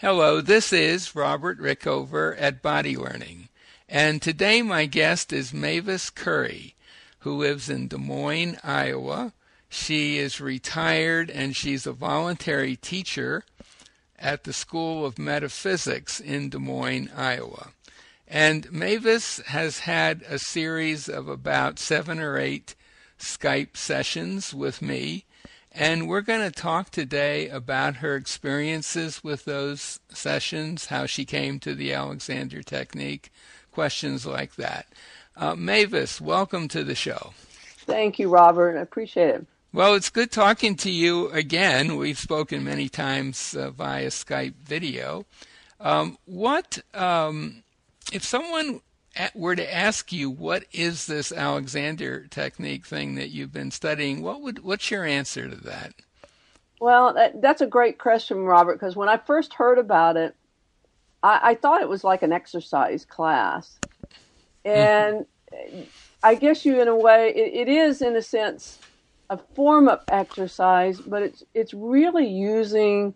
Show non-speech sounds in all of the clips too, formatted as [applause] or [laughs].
Hello, this is Robert Rickover at Body Learning, and today my guest is Mavis Curry, who lives in Des Moines, Iowa. She is retired and she's a voluntary teacher at the School of Metaphysics in Des Moines, Iowa. And Mavis has had a series of about seven or eight Skype sessions with me. And we're going to talk today about her experiences with those sessions, how she came to the Alexander technique, questions like that. Uh, Mavis, welcome to the show. Thank you, Robert. I appreciate it. Well, it's good talking to you again. We've spoken many times uh, via Skype video. Um, what um, if someone were to ask you what is this Alexander technique thing that you've been studying? What would what's your answer to that? Well, that, that's a great question, Robert. Because when I first heard about it, I, I thought it was like an exercise class, and mm-hmm. I guess you, in a way, it, it is in a sense a form of exercise, but it's it's really using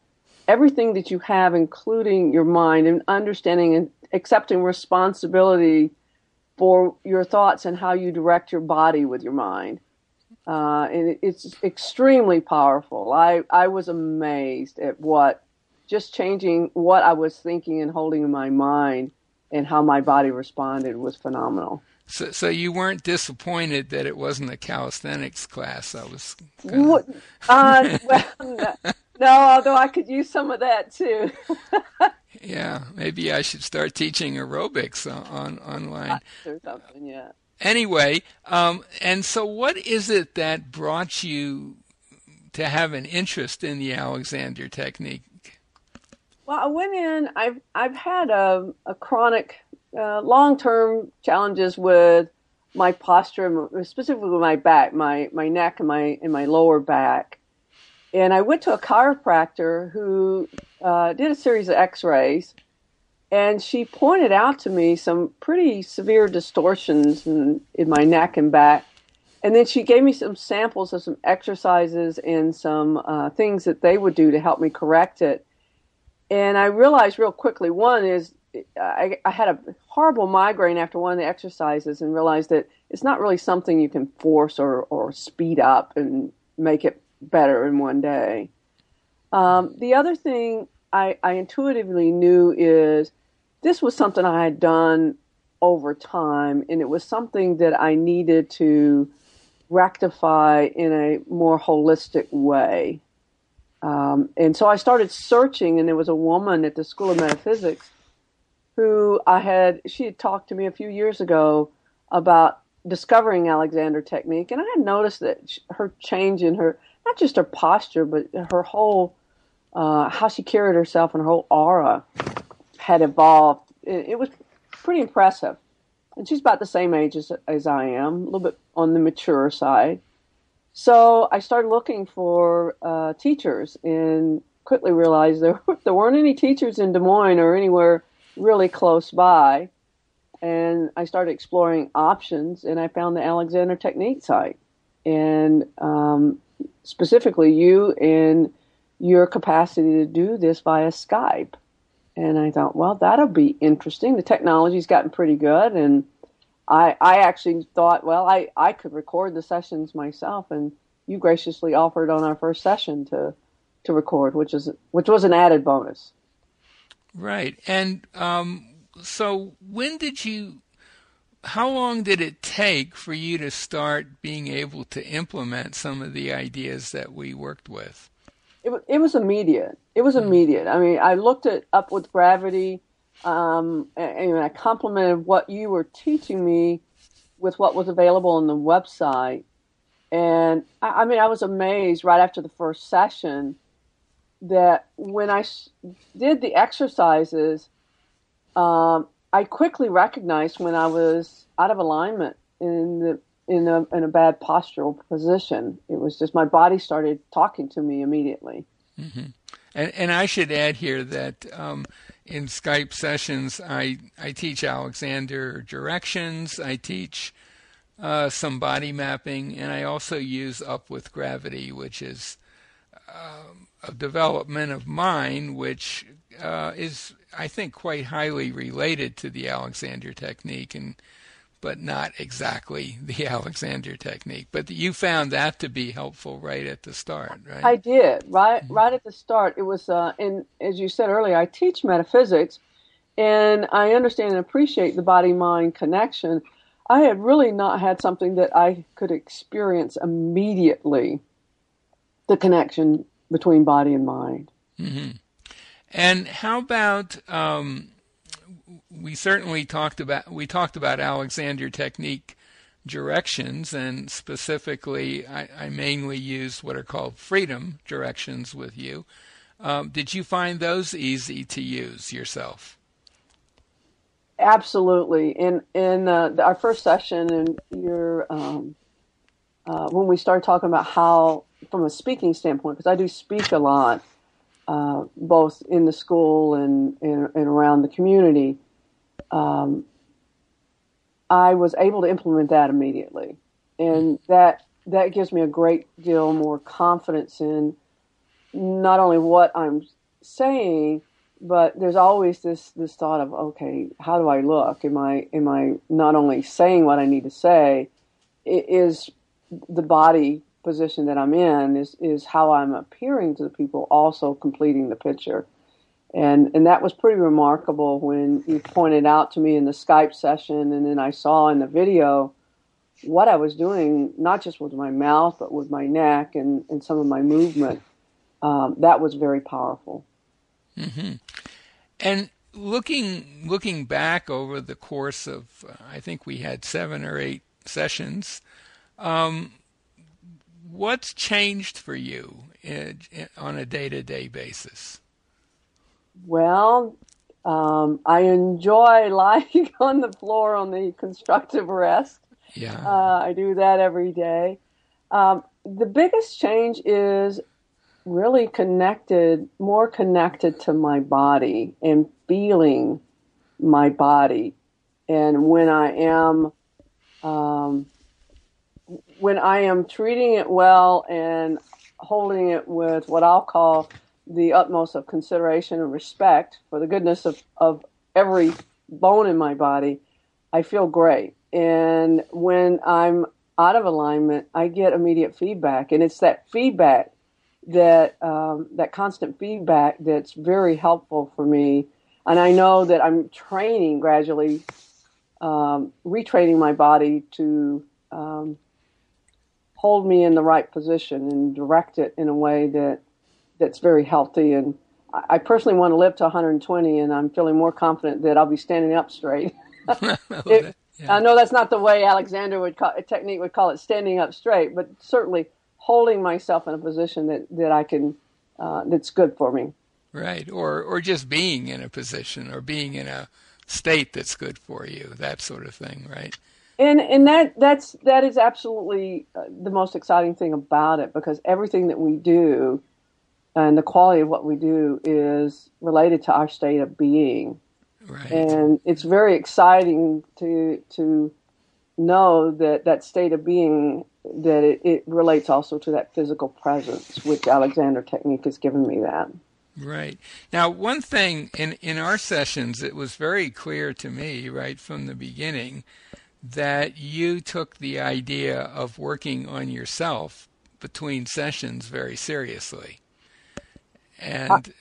everything that you have, including your mind, and understanding and accepting responsibility for your thoughts and how you direct your body with your mind. Uh, and it's extremely powerful. I, I was amazed at what just changing what I was thinking and holding in my mind and how my body responded was phenomenal. So, so you weren't disappointed that it wasn't a calisthenics class. I was. Uh, [laughs] well, no, although I could use some of that too. [laughs] yeah, maybe I should start teaching aerobics on, on online. Or something, yeah. Anyway, um, and so what is it that brought you to have an interest in the Alexander technique? Well, I went in. I've I've had a, a chronic uh, long term challenges with my posture, specifically with my back, my, my neck and my, and my lower back. And I went to a chiropractor who uh, did a series of x rays, and she pointed out to me some pretty severe distortions in, in my neck and back. And then she gave me some samples of some exercises and some uh, things that they would do to help me correct it. And I realized real quickly one is I, I had a horrible migraine after one of the exercises and realized that it's not really something you can force or, or speed up and make it better in one day. Um, the other thing I, I intuitively knew is this was something I had done over time, and it was something that I needed to rectify in a more holistic way. Um, and so I started searching, and there was a woman at the School of Metaphysics who I had, she had talked to me a few years ago about discovering Alexander technique, and I had noticed that her change in her, not just her posture, but her whole, uh, how she carried herself and her whole aura had evolved. It, it, was pretty impressive. And she's about the same age as, as I am, a little bit on the mature side. So I started looking for uh, teachers and quickly realized there, [laughs] there weren't any teachers in Des Moines or anywhere really close by. And I started exploring options, and I found the Alexander Technique site. And um, specifically, you and your capacity to do this via Skype. And I thought, well, that'll be interesting. The technology's gotten pretty good, and I, I actually thought, well, I, I could record the sessions myself, and you graciously offered on our first session to to record, which is which was an added bonus. Right. And um, so when did you, how long did it take for you to start being able to implement some of the ideas that we worked with? It, it was immediate. It was mm-hmm. immediate. I mean, I looked at Up with Gravity um, and, and I complemented what you were teaching me with what was available on the website. And I, I mean, I was amazed right after the first session that when I did the exercises, um, I quickly recognized when I was out of alignment in the in a in a bad postural position. It was just my body started talking to me immediately. Mm-hmm. And and I should add here that um, in Skype sessions, I I teach Alexander directions. I teach uh, some body mapping, and I also use Up with Gravity, which is um, a development of mine which uh, is, I think, quite highly related to the Alexander technique, and but not exactly [laughs] the Alexander technique. But you found that to be helpful right at the start, right? I did right mm-hmm. right at the start. It was, uh, and as you said earlier, I teach metaphysics, and I understand and appreciate the body mind connection. I had really not had something that I could experience immediately the connection between body and mind. Mm-hmm. And how about um, we certainly talked about we talked about Alexander technique directions, and specifically, I, I mainly use what are called freedom directions with you. Um, did you find those easy to use yourself? Absolutely. In in uh, our first session, and your um, uh, when we started talking about how, from a speaking standpoint, because I do speak a lot, uh, both in the school and, and, and around the community, um, I was able to implement that immediately, and that that gives me a great deal more confidence in not only what I'm saying, but there's always this this thought of okay, how do I look? Am I am I not only saying what I need to say? Is the body position that I'm in is is how I'm appearing to the people, also completing the picture, and and that was pretty remarkable when you pointed out to me in the Skype session, and then I saw in the video what I was doing, not just with my mouth, but with my neck and and some of my movement. Um, that was very powerful. Mm-hmm. And looking looking back over the course of, uh, I think we had seven or eight sessions. Um, what's changed for you in, in, on a day to day basis? Well, um, I enjoy [laughs] lying on the floor on the constructive rest. Yeah. Uh, I do that every day. Um, the biggest change is really connected, more connected to my body and feeling my body. And when I am um, when I am treating it well and holding it with what I'll call the utmost of consideration and respect for the goodness of, of every bone in my body, I feel great. And when I'm out of alignment, I get immediate feedback. And it's that feedback that um, that constant feedback that's very helpful for me. And I know that I'm training gradually, um, retraining my body to um, hold me in the right position and direct it in a way that that's very healthy. And I personally want to live to 120, and I'm feeling more confident that I'll be standing up straight. [laughs] [laughs] it, yeah. I know that's not the way Alexander would call technique would call it standing up straight, but certainly holding myself in a position that that I can uh, that's good for me. Right, or or just being in a position or being in a state that's good for you, that sort of thing, right? And and that that's that is absolutely uh, the most exciting thing about it because everything that we do and the quality of what we do is related to our state of being right. and it's very exciting to to know that that state of being that it, it relates also to that physical presence which alexander technique has given me that Right. Now, one thing in, in our sessions, it was very clear to me right from the beginning that you took the idea of working on yourself between sessions very seriously. And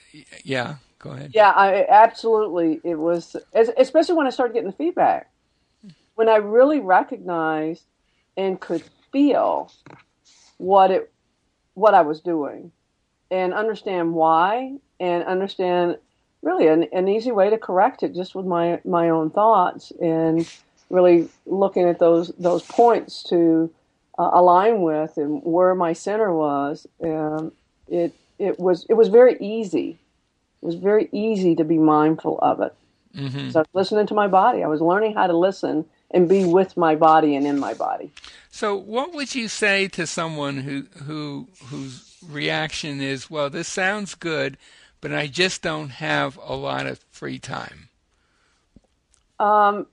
yeah, go ahead. Yeah, I absolutely. It was especially when I started getting the feedback. When I really recognized and could feel what it what I was doing and understand why and understand really an, an easy way to correct it just with my my own thoughts and really looking at those those points to uh, align with and where my center was. Um, it it was it was very easy. It was very easy to be mindful of it. Mm-hmm. So I was listening to my body. I was learning how to listen and be with my body and in my body. So, what would you say to someone who who whose reaction is, "Well, this sounds good, but I just don't have a lot of free time"? Um,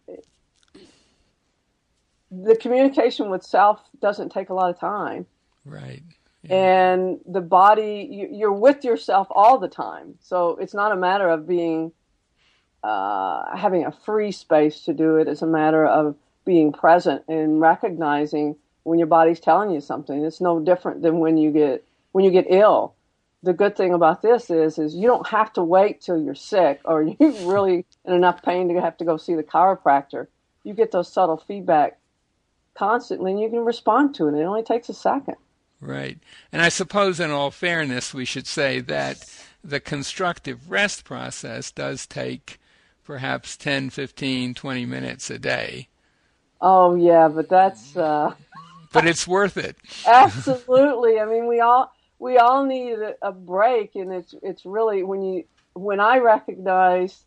the communication with self doesn't take a lot of time. Right. yeah. and the body you're with yourself all the time. So it's not a matter of being uh, having a free space to do it. It's a matter of being present and recognizing when your body's telling you something. It's no different than when you get when you get ill. The good thing about this is is you don't have to wait till you're sick or [laughs] you're really in enough pain to have to go see the chiropractor. You get those subtle feedback constantly and you can respond to it. It only takes a second. Right. And I suppose in all fairness we should say that the constructive rest process does take perhaps 10, 15, 20 minutes a day. Oh yeah, but that's uh [laughs] but it's worth it. [laughs] Absolutely. I mean, we all we all need a, break, and it's it's really when you when I recognized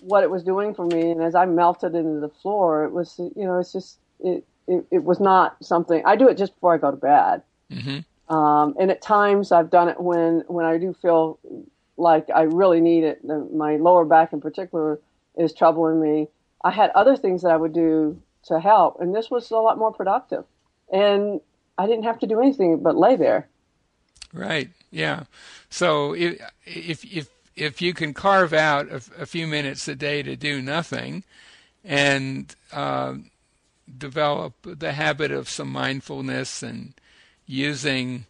what it was doing for me, and as I melted into the floor, it was you know it's just it it, it was not something I do it just before I go to bed. Mm-hmm. Um, and at times I've done it when when I do feel like I really need it. My lower back in particular is troubling me. I had other things that I would do to help, and this was a lot more productive and I didn't have to do anything but lay there. Right. Yeah. So if if if if you can carve out a, a few minutes a day to do nothing, and uh, develop the habit of some mindfulness and using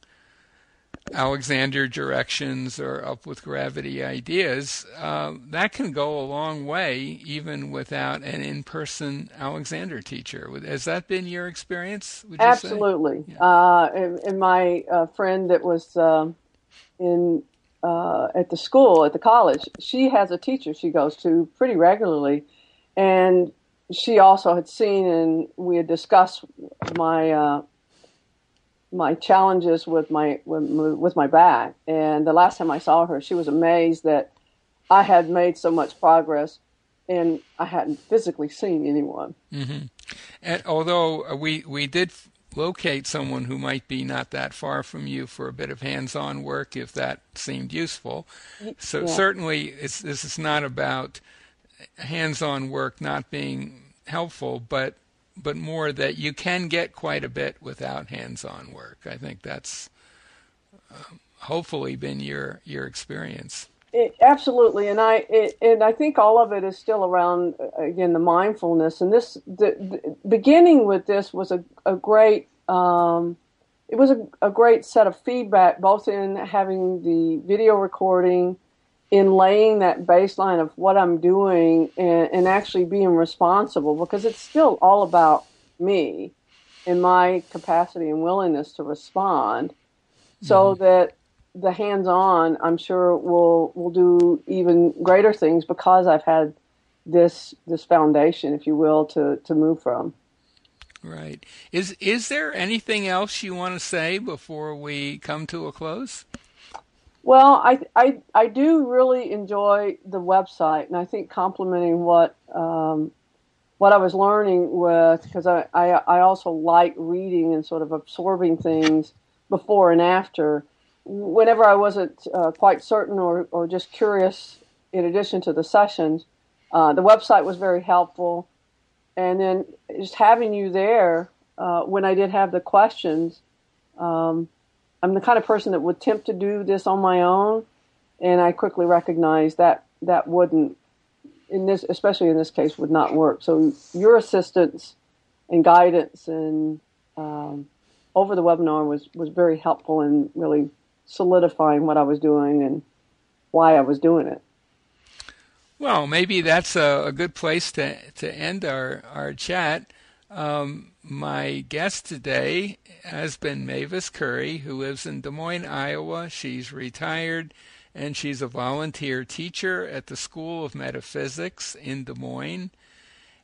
Alexander directions or up with gravity ideas, uh, that can go a long way even without an in person Alexander teacher. Has that been your experience? Absolutely. Yeah. Uh, and, and, my uh, friend that was um, in uh, at the school, at the college, she has a teacher she goes to pretty regularly. And she also had seen and we had discussed my uh, my challenges with my with my back. And the last time I saw her, she was amazed that I had made so much progress, and I hadn't physically seen anyone. Mm-hmm. And although we we did locate someone who might be not that far from you for a bit of hands-on work, if that seemed useful. So yeah. certainly, this is not about hands-on work not being helpful, but but more that you can get quite a bit without hands-on work. I think that's uh, hopefully been your your experience. It, absolutely, and I it, and I think all of it is still around again the mindfulness. And this the, the beginning with this was a, a great um, it was a, a great set of feedback, both in having the video recording in laying that baseline of what I'm doing and, and, actually being responsible because it's still all about me and my capacity and willingness to respond. So mm-hmm. that the hands on I'm sure will will do even greater things because I've had this this foundation if you will to to move from. Right. Is is there anything else you want to say before we come to a close well, I, I, I do really enjoy the website, and I think complementing what um, what I was learning with, because I, I, I also like reading and sort of absorbing things before and after. Whenever I wasn't uh, quite certain or, or just curious, in addition to the sessions, uh, the website was very helpful. And then just having you there uh, when I did have the questions, um, I'm the kind of person that would attempt to do this on my own, and I quickly recognized that that wouldn't, in this, especially in this case, would not work. So your assistance and guidance and um, over the webinar was was very helpful in really solidifying what I was doing and why I was doing it. Well, maybe that's a, a good place to to end our our chat. Um, my guest today has been Mavis Curry, who lives in Des Moines, Iowa. She's retired and she's a volunteer teacher at the School of Metaphysics in Des Moines.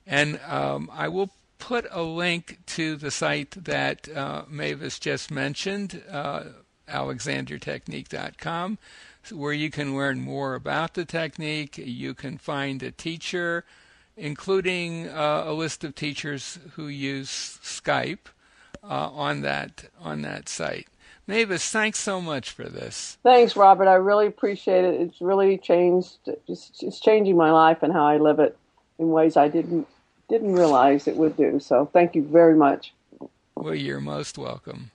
And um, I will put a link to the site that uh, Mavis just mentioned, uh, alexandertechnique.com, where you can learn more about the technique. You can find a teacher including uh, a list of teachers who use Skype uh, on that on that site. Mavis, thanks so much for this. Thanks, Robert. I really appreciate it. It's really changed. It's, it's changing my life and how I live it in ways I didn't didn't realize it would do. So, thank you very much. Well, you're most welcome.